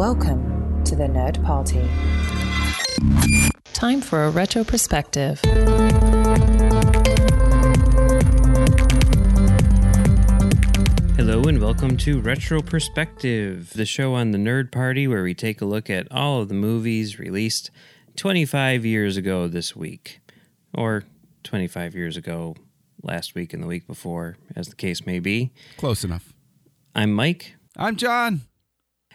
Welcome to the Nerd Party. Time for a retro perspective. Hello and welcome to Retro Perspective, the show on the Nerd Party where we take a look at all of the movies released 25 years ago this week, or 25 years ago last week and the week before, as the case may be. Close enough. I'm Mike, I'm John.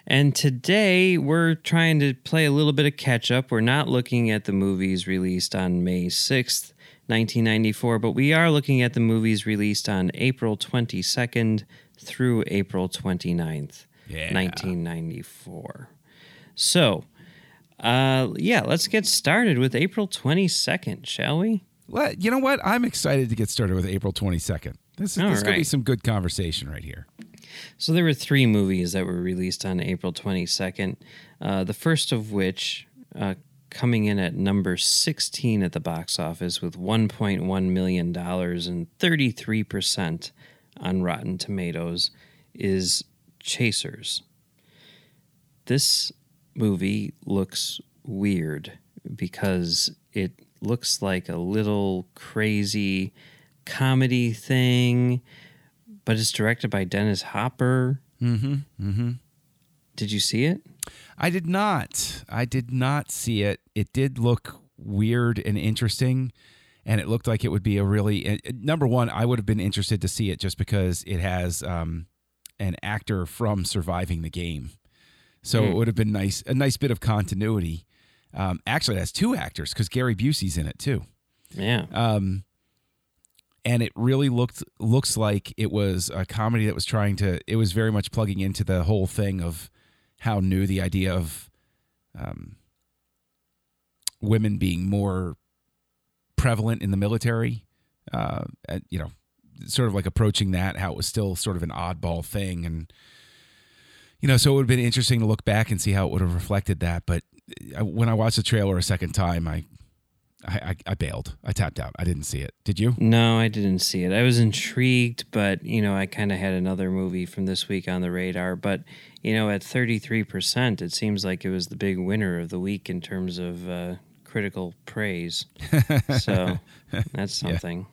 And today we're trying to play a little bit of catch up. We're not looking at the movies released on May 6th, 1994, but we are looking at the movies released on April 22nd through April 29th, Yeah. 1994. So, uh, yeah, let's get started with April 22nd, shall we? Well, you know what? I'm excited to get started with April 22nd. This is, All this is going to be some good conversation right here. So there were three movies that were released on April 22nd. Uh, the first of which, uh, coming in at number 16 at the box office with 1.1 million dollars and 33 percent on Rotten Tomatoes, is Chasers. This movie looks weird because it looks like a little crazy comedy thing but it's directed by Dennis Hopper. Mm-hmm. Mm-hmm. Did you see it? I did not. I did not see it. It did look weird and interesting, and it looked like it would be a really uh, number one. I would have been interested to see it just because it has um, an actor from Surviving the Game, so it would have been nice a nice bit of continuity. Um, actually, it has two actors because Gary Busey's in it too. Yeah. um, and it really looked looks like it was a comedy that was trying to. It was very much plugging into the whole thing of how new the idea of um, women being more prevalent in the military. Uh, you know, sort of like approaching that, how it was still sort of an oddball thing, and you know, so it would have been interesting to look back and see how it would have reflected that. But uh, when I watched the trailer a second time, I I, I, I bailed. I tapped out. I didn't see it. Did you? No, I didn't see it. I was intrigued, but you know, I kind of had another movie from this week on the radar. But you know, at thirty three percent, it seems like it was the big winner of the week in terms of uh, critical praise. so that's something.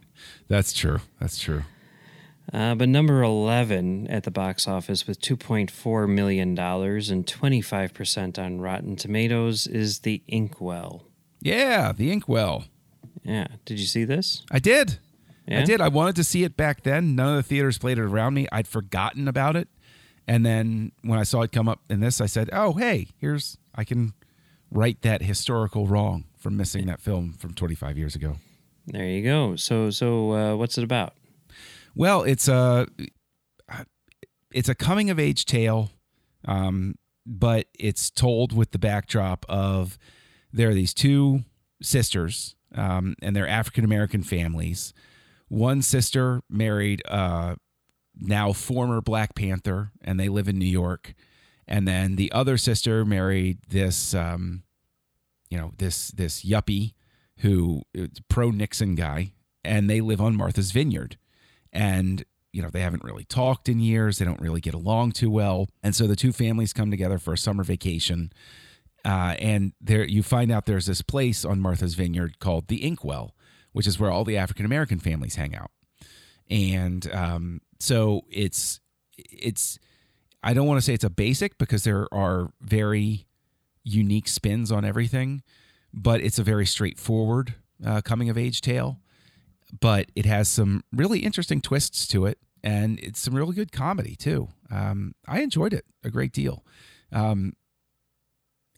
That's true. That's true. Uh, but number 11 at the box office with $2.4 million and 25% on Rotten Tomatoes is The Inkwell. Yeah, the Inkwell. Yeah. Did you see this? I did. I did. I wanted to see it back then. None of the theaters played it around me. I'd forgotten about it. And then when I saw it come up in this, I said, "Oh, hey, here's I can right that historical wrong from missing that film from 25 years ago." There you go. So, so uh, what's it about? Well, it's a it's a coming of age tale, um, but it's told with the backdrop of there are these two sisters, um, and they're African American families. One sister married uh, now former Black Panther, and they live in New York. And then the other sister married this, um, you know, this this yuppie who pro Nixon guy, and they live on Martha's Vineyard and you know they haven't really talked in years they don't really get along too well and so the two families come together for a summer vacation uh, and there you find out there's this place on martha's vineyard called the inkwell which is where all the african american families hang out. And um, so it's it's i don't want to say it's a basic because there are very unique spins on everything but it's a very straightforward uh, coming of age tale. But it has some really interesting twists to it and it's some really good comedy too. Um, i enjoyed it a great deal. Um,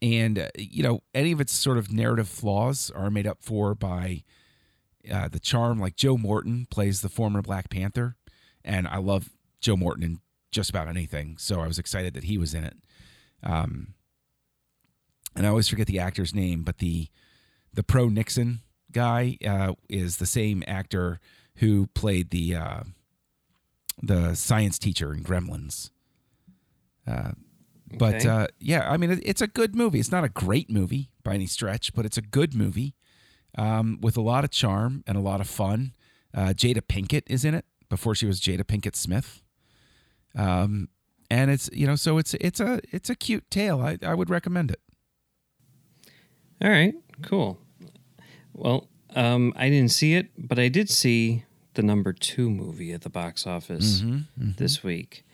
and uh, you know any of its sort of narrative flaws are made up for by uh, the charm like joe morton plays the former black panther and i love joe morton in just about anything so i was excited that he was in it um, and i always forget the actor's name but the the pro nixon guy uh, is the same actor who played the uh, the science teacher in Gremlins. But Okay. uh, yeah, I mean, it, it's a good movie. It's not a great movie by any stretch, but it's a good movie um, with a lot of charm and a lot of fun. Uh, Jada Pinkett is in it before she was Jada Pinkett Smith. Um, and it's you know so it's it's a it's a cute tale. I I would recommend it. All right, cool. Well, um, I didn't see it, but I did see the number two movie at the box office this week,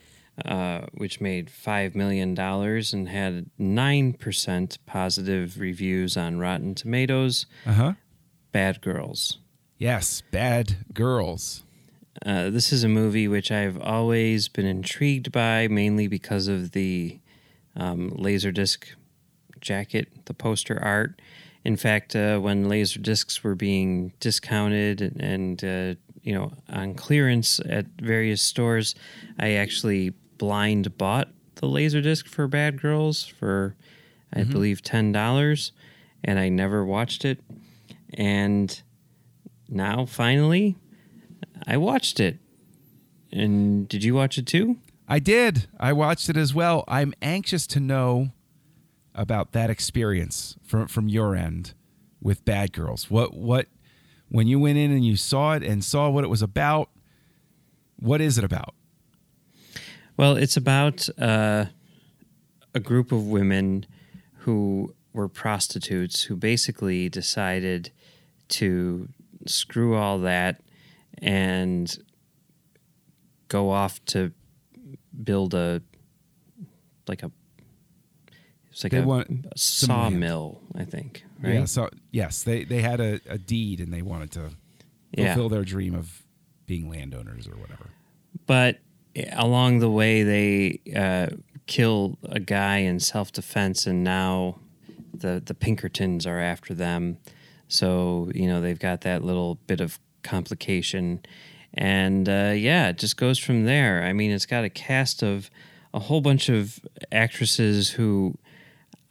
uh, which made five million dollars and had nine percent positive reviews on Rotten Tomatoes. Uh huh. Bad Girls. Yes, Bad Girls. Uh, this is a movie which I've always been intrigued by, mainly because of the um, Laserdisc jacket, the poster art. In fact, uh, when Laserdiscs were being discounted and, and uh, you know on clearance at various stores, I actually blind bought the Laserdisc for Bad Girls for, I mm-hmm. believe, ten dollars, and I never watched it. And now, finally, I watched it. And did you watch it too? I did. I watched it as well. I'm anxious to know about that experience from from your end with Bad Girls. What what when you went in and you saw it and saw what it was about? What is it about? Well, it's about uh, a group of women who were prostitutes who basically decided to screw all that and go off to build a like a it's like They a, a sawmill, I think, right? Yeah. So yes, they they had a, a deed and they wanted to Yeah. fulfill their dream of being landowners or whatever. but along the way they uh, kill a guy in self-defense and now the the pinkertons are after them. So you know they've got that little bit of complication. And uh, yeah it just goes from there. I mean it's got a cast of a whole bunch of actresses who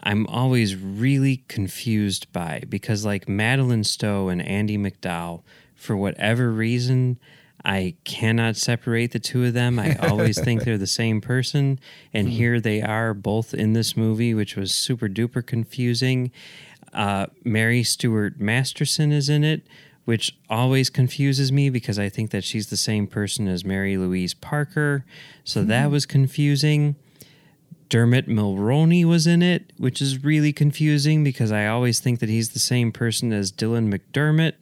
i'm always really confused by because like madeleine stowe and andie macdowell for whatever reason I cannot separate the two of them. I always think they're the same person. And here they are both in this movie, which was super duper confusing. Uh, Mary Stuart Masterson is in it, which always confuses me because I think that she's the same person as Mary Louise Parker. So that was confusing. Dermot Mulroney was in it, which is really confusing because I always think that he's the same person as Dylan McDermott.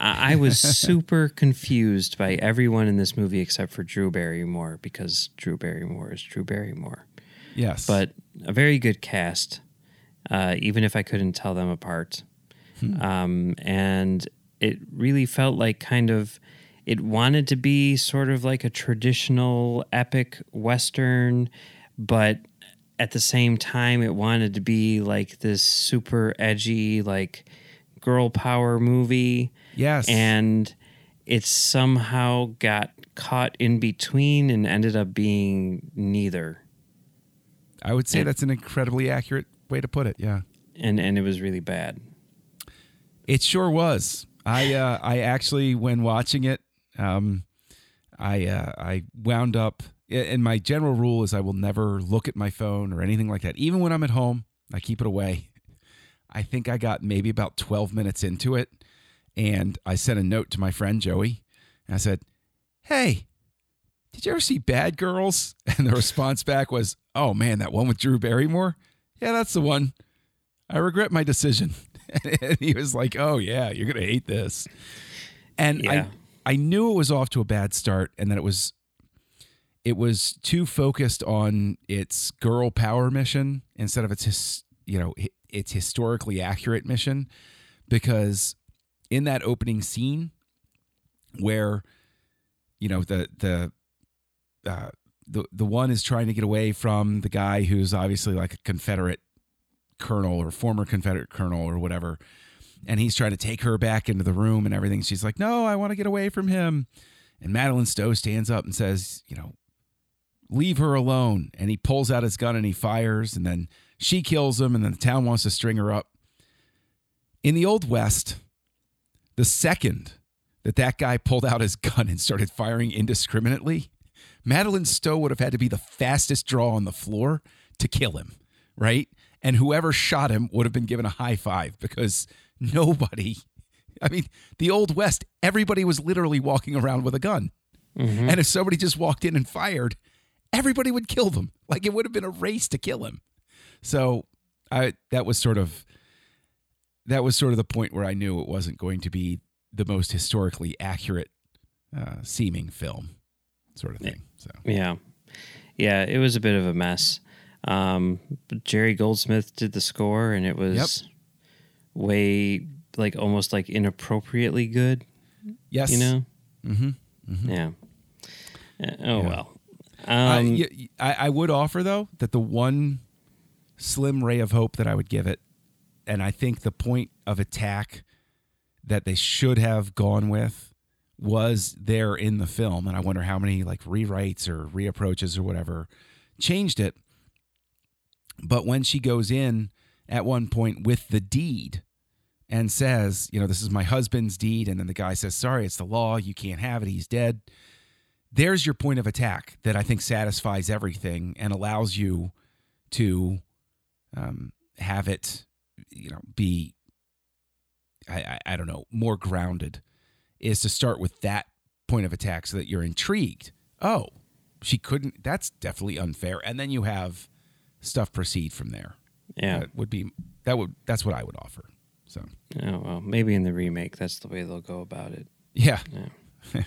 I I was super confused by everyone in this movie except for Drew Barrymore because Drew Barrymore is Drew Barrymore. Yes. But a very good cast, uh, even if I couldn't tell them apart. Um, and it really felt like kind of, it wanted to be sort of like a traditional epic Western, but at the same time, it wanted to be like this super edgy, like girl power movie yes. and it somehow got caught in between and ended up being neither I would say and- that's an incredibly accurate way to put it. Yeah. and and it was really bad It sure was. I uh, I actually when watching it, um, I uh, I wound up. And my general rule is I will never look at my phone or anything like that. Even when I'm at home, I keep it away. I think I got maybe about 12 minutes into it, and I sent a note to my friend Joey, and I said, "Hey, did you ever see Bad Girls?" And the response back was, "Oh man, that one with Drew Barrymore? Yeah, that's the one. I regret my decision." and he was like, "Oh yeah, you're gonna hate this." And Yeah. I I knew it was off to a bad start, and that it was it was too focused on its girl power mission instead of its his, you know its historically accurate mission, because in that opening scene where you know the the uh, the the one is trying to get away from the guy who's obviously like a Confederate colonel or former Confederate colonel or whatever. And he's trying to take her back into the room and everything. She's like, No, I want to get away from him. And Madeleine Stowe stands up and says, You know, leave her alone. And he pulls out his gun and he fires. And then she kills him. And then the town wants to string her up. In the Old West, the second that that guy pulled out his gun and started firing indiscriminately, Madeleine Stowe would have had to be the fastest draw on the floor to kill him, right? And whoever shot him would have been given a high five because nobody, I mean, the Old West, everybody was literally walking around with a gun. Mm-hmm. And if somebody just walked in and fired, everybody would kill them. Like it would have been a race to kill him. So I that was sort of that was sort of the point where I knew it wasn't going to be the most historically accurate uh, seeming film, sort of thing. So Yeah. Yeah, it was a bit of a mess. Um, Jerry Goldsmith did the score, and it was way like almost like inappropriately good. yes, You know? Mm-hmm. Yeah. Uh, oh Yeah. well. I, Um, y- I, I would offer though that the one slim ray of hope that I would give it, and I think the point of attack that they should have gone with was there in the film, and I wonder how many like rewrites or reapproaches or whatever changed it. But when she goes in at one point with the deed and says, you know, this is my husband's deed, and then the guy says, sorry, it's the law, you can't have it, he's dead. There's your point of attack that I think satisfies everything and allows you to um, have it, you know, be, I, I, I don't know, more grounded. Is to start with that point of attack so that you're intrigued. Oh, she couldn't. That's definitely unfair. And then you have stuff proceed from there. yeah. That would be that would that's what I would offer. So Oh well, maybe in the remake, that's the way they'll go about it. yeah,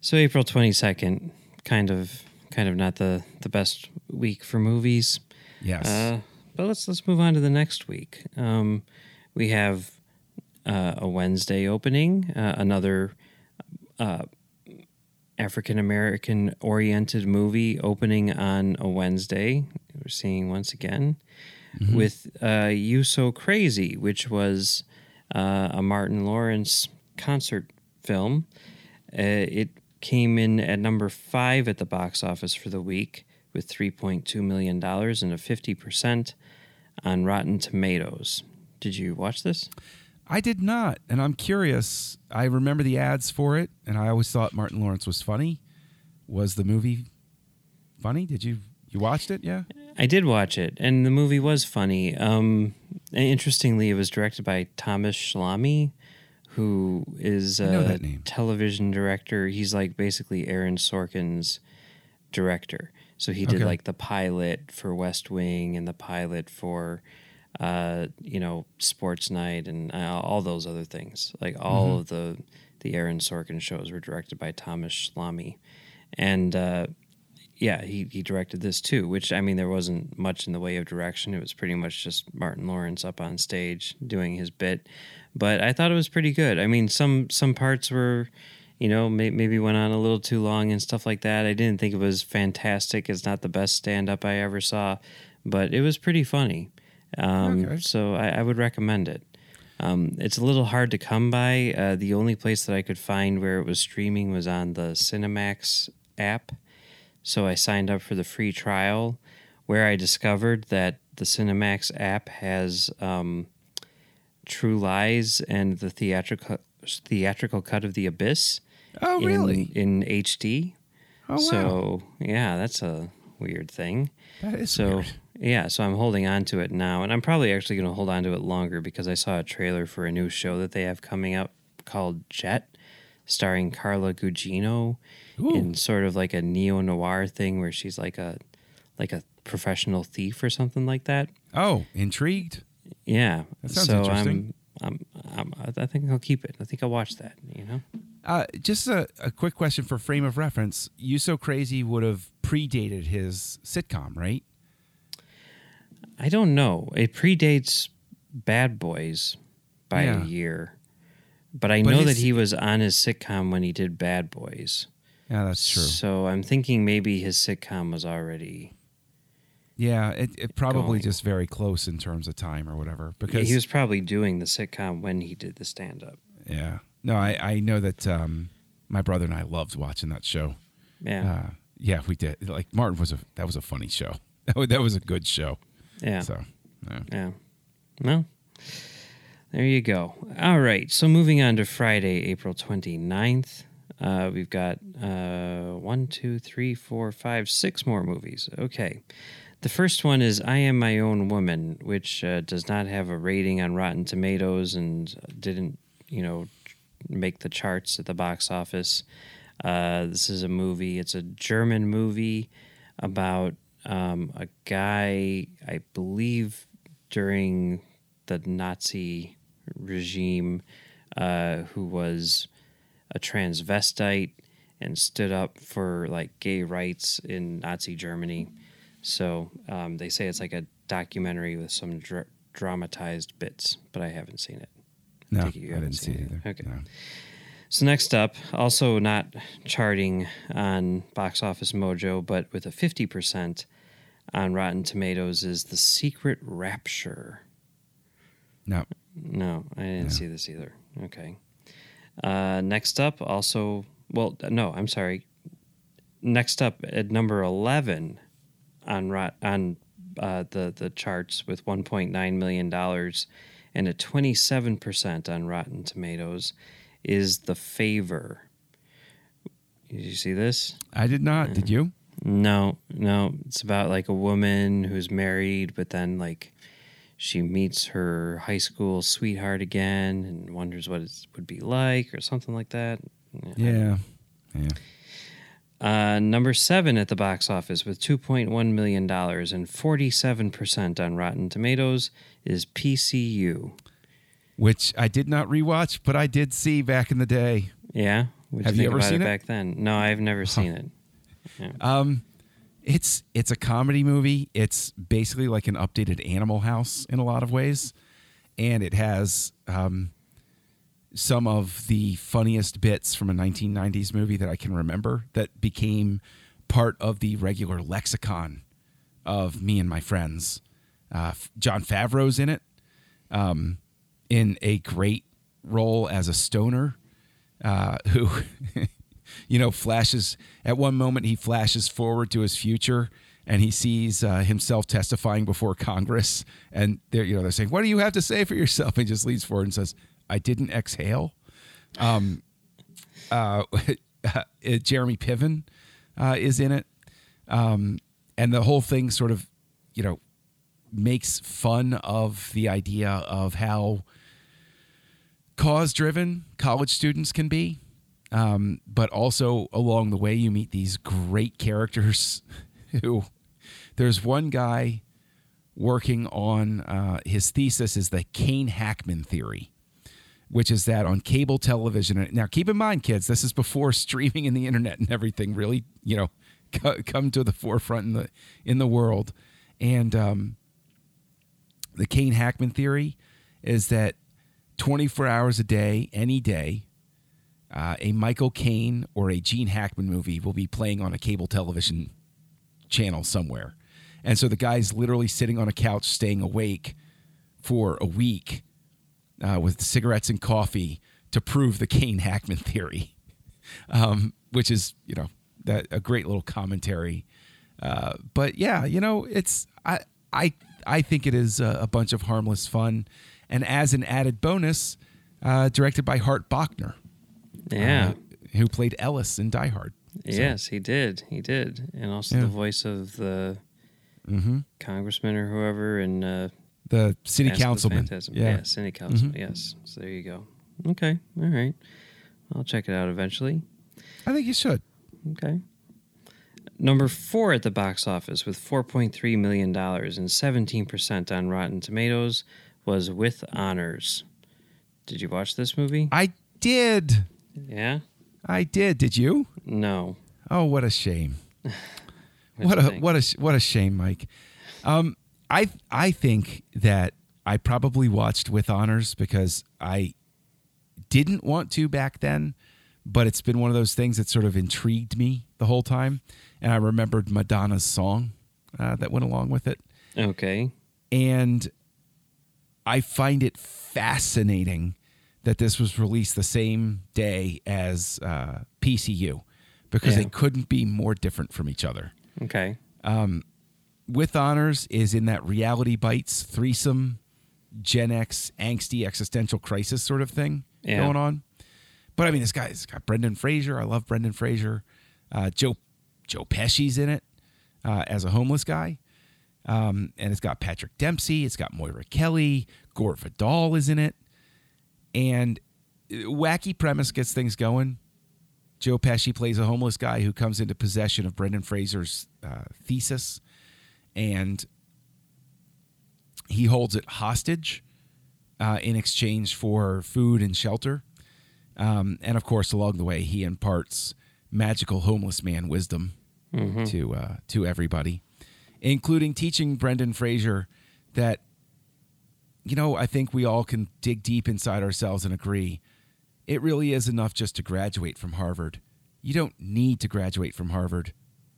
So April twenty second, kind of, kind of not the the best week for movies. yes, Uh, but let's let's move on to the next week. Um, we have uh, a Wednesday opening, uh, another uh, African American oriented movie opening on a Wednesday. We're seeing once again with uh, "You So Crazy," which was uh, a Martin Lawrence concert film. Uh, it came in at number five at the box office for the week with $3.2 million and a 50% on Rotten Tomatoes. Did you watch this? I did not, and I'm curious. I remember the ads for it, and I always thought Martin Lawrence was funny. Was the movie funny? Did you you watched it? Yeah. I did watch it, and the movie was funny. Um, interestingly, it was directed by Thomas Schlamme, who is a television director. He's like basically Aaron Sorkin's director. So he did Okay. like the pilot for West Wing and the pilot for, uh, you know, Sports Night and uh, all those other things. Like all Mm-hmm. of the the Aaron Sorkin shows were directed by Thomas Schlamme, and uh, yeah, he, he directed this too, which I mean, there wasn't much in the way of direction. It was pretty much just Martin Lawrence up on stage doing his bit, but I thought it was pretty good. I mean, some some parts were, you know, may, maybe went on a little too long and stuff like that. I didn't think it was fantastic. It's not the best stand up I ever saw, but it was pretty funny. Um, Okay. So I, I would recommend it. Um, it's a little hard to come by. Uh, the only place that I could find where it was streaming was on the Cinemax app. So I signed up for the free trial, where I discovered that the Cinemax app has um, True Lies and the theatrical theatrical cut of The Abyss. Oh, in- really? In, HD. Oh, wow. So yeah, that's a weird thing. that is So weird. yeah, so I'm holding on to it now, and I'm probably actually going to hold on to it longer because I saw a trailer for a new show that they have coming up called Jet, starring Carla Gugino Ooh. in sort of like a neo noir thing where she's like a like a professional thief or something like that. Oh, intrigued. Yeah, That sounds so interesting. I'm, I'm, I'm, I think I'll keep it. I think I'll watch that. You know. Uh, just a, a quick question for frame of reference. You So Crazy would have predated his sitcom, right? I don't know. It predates Bad Boys by Yeah. a year. But I But know that he was on his sitcom when he did Bad Boys. Yeah, that's true. So I'm thinking maybe his sitcom was already. Yeah, it, it probably Going. just very close in terms of time or whatever. Because he was probably doing the sitcom when he did the stand up. yeah, no, I, I know that um, my brother and I loved watching that show. Yeah. Uh, yeah, we did. Like Martin was a that was a funny show. That was, that was a good show. yeah. So yeah. Yeah. Well, there you go. All right. So moving on to Friday, April 29th. Uh, we've got uh, one, two, three, four, five, six more movies. Okay. The first one is I Am My Own Woman, which uh, does not have a rating on Rotten Tomatoes and didn't, you know, make the charts at the box office. Uh, this is a movie. It's a German movie about um, a guy, I believe, during the Nazi regime, uh, who was a transvestite and stood up for like gay rights in Nazi Germany. So um, they say it's like a documentary with some dra- dramatized bits, but I haven't seen it. No, I haven't didn't see it it. either. Okay. No. So next up, also not charting on Box Office Mojo, but with a 50% on Rotten Tomatoes is The Secret Rapture. No. No, I didn't No. see this either. Okay. Uh, next up, also, well, no, I'm sorry. Next up at number 11 on rot, on uh, the the charts with 1.9 million dollars and a 27% on Rotten Tomatoes is The Favor. Did you see this? I did not. Did you? No, no. It's about like a woman who's married, but then like she meets her high school sweetheart again and wonders what it would be like or something like that. Yeah. Yeah. Uh, number seven at the box office with $2.1 million and 47% on Rotten Tomatoes is PCU. Which I did not rewatch, but I did see back in the day. Yeah? What'd Have you you ever seen it it? back then? No, I've never seen it. Um, it's it's a comedy movie. It's basically like an updated Animal House in a lot of ways, and it has um, some of the funniest bits from a 1990s movie that I can remember that became part of the regular lexicon of me and my friends. Uh, Jon Favreau's in it, um, in a great role as a stoner uh, who, you know, flashes at one moment he flashes forward to his future and he sees uh, himself testifying before Congress, and they're you know they're saying, "What do you have to say for yourself?" And he just leans forward and says, "I didn't exhale." Um, uh, Jeremy Piven uh, is in it, um, and the whole thing sort of, you know, makes fun of the idea of how cause driven college students can be. Um, but also along the way, you meet these great characters who there's one guy working on uh, his thesis is the Caine Hackman theory, which is that on cable television. Now, keep in mind, kids, this is before streaming and the internet and everything really, you know, co- come to the forefront in the in the world. And um, the Caine Hackman theory is that 24 hours a day, any day, uh, a Michael Caine or a Gene Hackman movie will be playing on a cable television channel somewhere. And so the guy's literally sitting on a couch, staying awake for a week uh, with cigarettes and coffee to prove the Caine Hackman theory, um, which is, you know, that a great little commentary. Uh, but yeah, you know, it's I I I think it is a, a bunch of harmless fun, and as an added bonus, uh, directed by Hart Bochner, Yeah. uh, who played Ellis in Die Hard. So, Yes, he did. He did, and also Yeah. the voice of the mhm. congressman or whoever in uh, the city Mask the councilman. Phantasm. Yeah. Yeah, city councilman. Yes. So there you go. Okay. All right. I'll check it out eventually. I think you should. Okay. Number four at the box office with $4.3 million and 17% on Rotten Tomatoes was With Honors. Did you watch this movie? I did. Yeah? I did. Did you? No. Oh, what a shame. What a think? what a what a shame, Mike. Um, I I think that I probably watched with honors because I didn't want to back then, but it's been one of those things that sort of intrigued me the whole time, and I remembered Madonna's song uh, that went along with it, Okay. and I find it fascinating that this was released the same day as uh, PCU because Yeah. they couldn't be more different from each other. Okay. With honors is in that reality bites threesome gen x angsty existential crisis sort of thing Yeah. going on. But i mean this guy's got brendan fraser. I love brendan fraser. Uh, joe joe pesci's in it uh, as a homeless guy. Um, and it's got patrick dempsey. It's got moira kelly. Gore vidal is in it. And uh, wacky premise gets things going. Joe Pesci plays a homeless guy who comes into possession of Brendan Fraser's uh, thesis, and he holds it hostage uh, in exchange for food and shelter. Um, and of course, along the way, he imparts magical homeless man wisdom to uh, to everybody, including teaching Brendan Fraser that you know I think we all can dig deep inside ourselves and agree it really is enough just to graduate from Harvard. You don't need to graduate from Harvard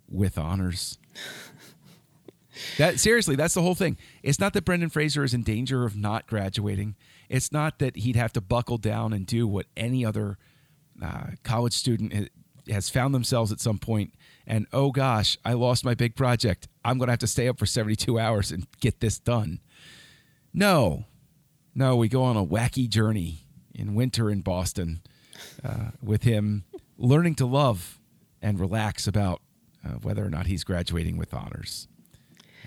with honors. That seriously, that's the whole thing. It's not that Brendan Fraser is in danger of not graduating. It's not that he'd have to buckle down and do what any other uh, college student has found themselves at some point. And oh gosh, I lost my big project. I'm going to have to stay up for 72 hours and get this done. No, no, we go on a wacky journey in winter in Boston uh, with him learning to love and relax about uh, whether or not he's graduating with honors.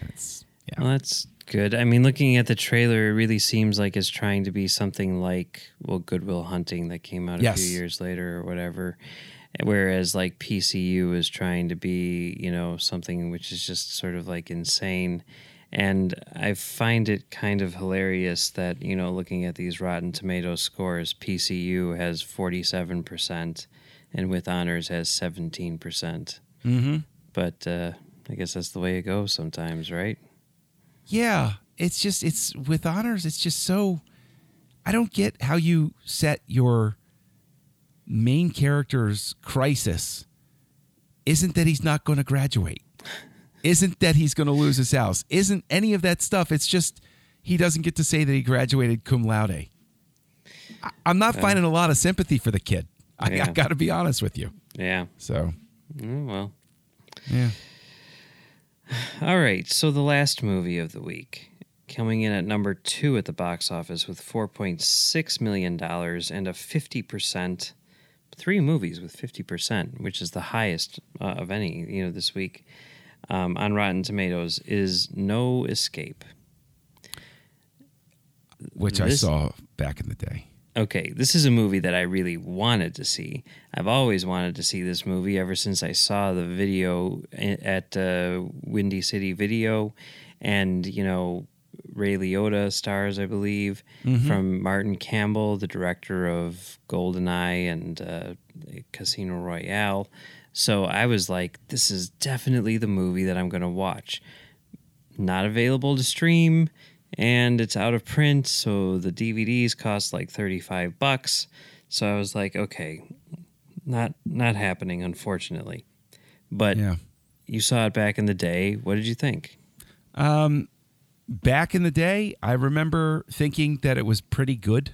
It's yeah. Well, that's good. I mean, looking at the trailer, it really seems like it's trying to be something like, well, Good Will Hunting that came out a Yes. few years later or whatever. Whereas, like, PCU is trying to be, you know, something which is just sort of like insane. And I find it kind of hilarious that, you know, looking at these Rotten Tomato scores, PCU has 47% and with honors has 17%. Mm-hmm. But uh, I guess that's the way it goes sometimes, right? Yeah, it's just it's with honors. It's just so. I don't get how you set your main character's crisis. Isn't that he's not going to graduate? Isn't that he's going to lose his house? Isn't any of that stuff? It's just he doesn't get to say that he graduated cum laude. I'm not finding a lot of sympathy for the kid. I, I got to be honest with you. Yeah. So Mm, well. yeah, All right. So the last movie of the week, coming in at number two at the box office with $4.6 million and a 50%, three movies with 50%, which is the highest uh, of any, you know, this week um, on Rotten Tomatoes, is No Escape. which I saw back in the day. Okay, this is a movie that I really wanted to see. I've always wanted to see this movie ever since I saw the video at uh, Windy City Video, and you know Ray Liotta stars, I believe, from Martin Campbell, the director of GoldenEye and uh, Casino Royale. So I was like, this is definitely the movie that I'm going to watch not available to stream and it's out of print so the DVDs cost like 35 bucks so I was like okay not not happening unfortunately but Yeah. you saw it back in the day what did you think Um, back in the day, I remember thinking that it was pretty good.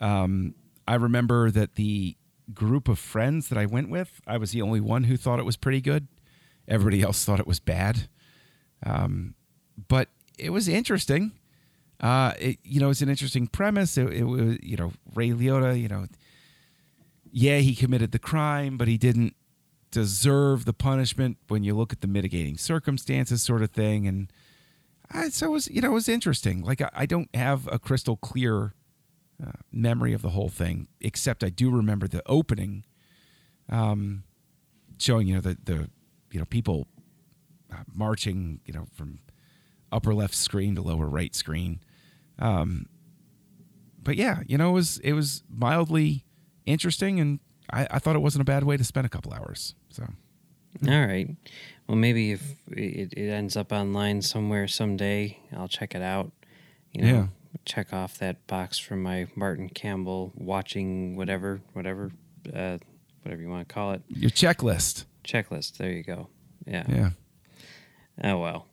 Um, I remember that the group of friends that I went with, I was the only one who thought it was pretty good. Everybody else thought it was bad. Um, but it was interesting. Uh, it, you know, it's an interesting premise. It, it was, you know, Ray Liotta, you know, yeah, he committed the crime, but he didn't deserve the punishment when you look at the mitigating circumstances sort of thing and I, so it was you know it was interesting like i, I don't have a crystal clear uh, memory of the whole thing except i do remember the opening um, showing you know the the you know people uh, marching you know from upper left screen to lower right screen. Um, but yeah you know it was it was mildly interesting and I, I thought it wasn't a bad way to spend a couple hours so. All right. Well maybe if it, it ends up online somewhere someday I'll check it out. You know Yeah. check off that box from my Martin Campbell watching whatever whatever uh, whatever you want to call it. Your checklist. Checklist. There you go. Yeah. Yeah. Oh well.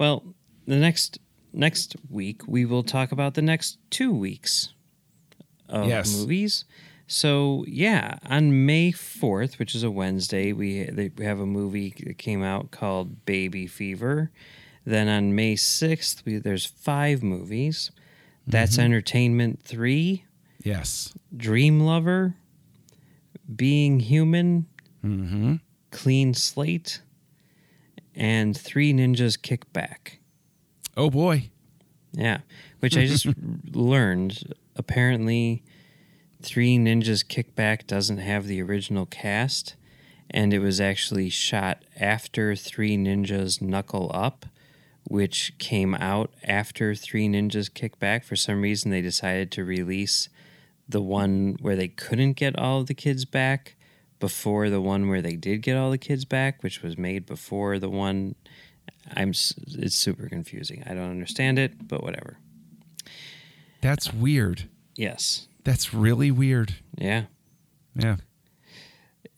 Well, the next next week we will talk about the next two weeks of Yes. movies. So yeah, on May fourth, which is a Wednesday, we we have a movie that came out called Baby Fever. Then on May sixth, there's five movies. That's Entertainment three, yes Dream Lover, Being Human, mm-hmm Clean Slate, and Three Ninjas Kick Back. oh boy Yeah, which I just learned. Apparently, Three Ninjas Kickback doesn't have the original cast, and it was actually shot after Three Ninjas Knuckle Up, which came out after Three Ninjas Kickback. For some reason, they decided to release the one where they couldn't get all of the kids back before the one where they did get all the kids back, which was made before the one. I'm. It's super confusing. I don't understand it, but whatever. That's weird. Yes. That's really weird. Yeah. Yeah.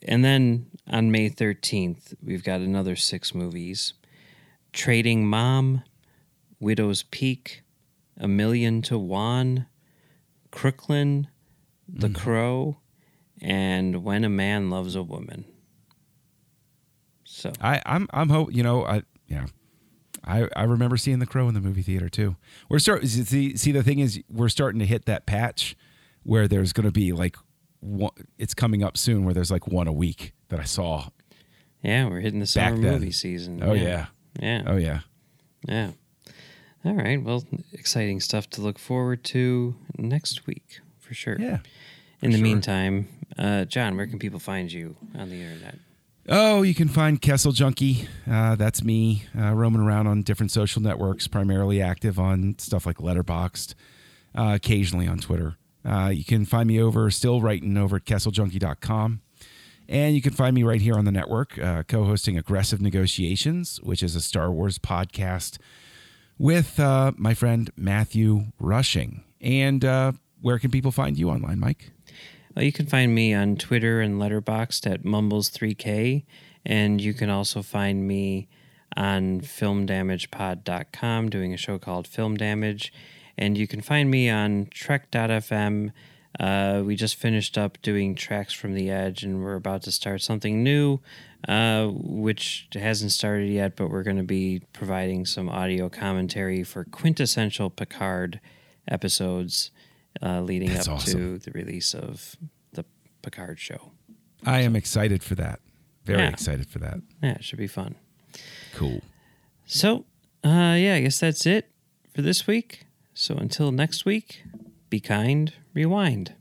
And then on May 13th, we've got another six movies Trading Mom, Widow's Peak, A Million to One, Crooklyn, The mm-hmm. Crow, and When a Man Loves a Woman. So, I, I'm I'm hope you know I yeah. I, I remember seeing the crow in the movie theater too. We're start see see the thing is we're starting to hit that patch where there's going to be like one, it's coming up soon where there's like one a week that I saw. yeah, we're hitting the summer movie season. Oh yeah. Yeah. Oh yeah. Yeah. All right. Well, exciting stuff to look forward to next week for sure. Yeah. In the sure. meantime, uh, John, where can people find you on the internet? Oh, you can find Kessel Junkie. Uh, that's me uh, roaming around on different social networks, primarily active on stuff like Letterboxd, uh, occasionally on Twitter. Uh, you can find me over, still writing over at kesseljunkie.com. And you can find me right here on the network, uh, co hosting Aggressive Negotiations, which is a Star Wars podcast with uh, my friend Matthew Rushing. And where can people find you online, Mike? Well, you can find me on Twitter and Letterboxd at Mumbles3K, and you can also find me on FilmDamagePod.com doing a show called Film Damage, and you can find me on Trek.fm. Uh, we just finished up doing tracks from the edge, and we're about to start something new, uh, which hasn't started yet, but we're going to be providing some audio commentary for quintessential Picard episodes uh, leading That's up awesome. to the release of the Picard show. I am excited for that. Very Yeah. excited for that. Yeah, it should be fun. Cool. So, uh, yeah, I guess that's it for this week. So until next week, be kind, rewind.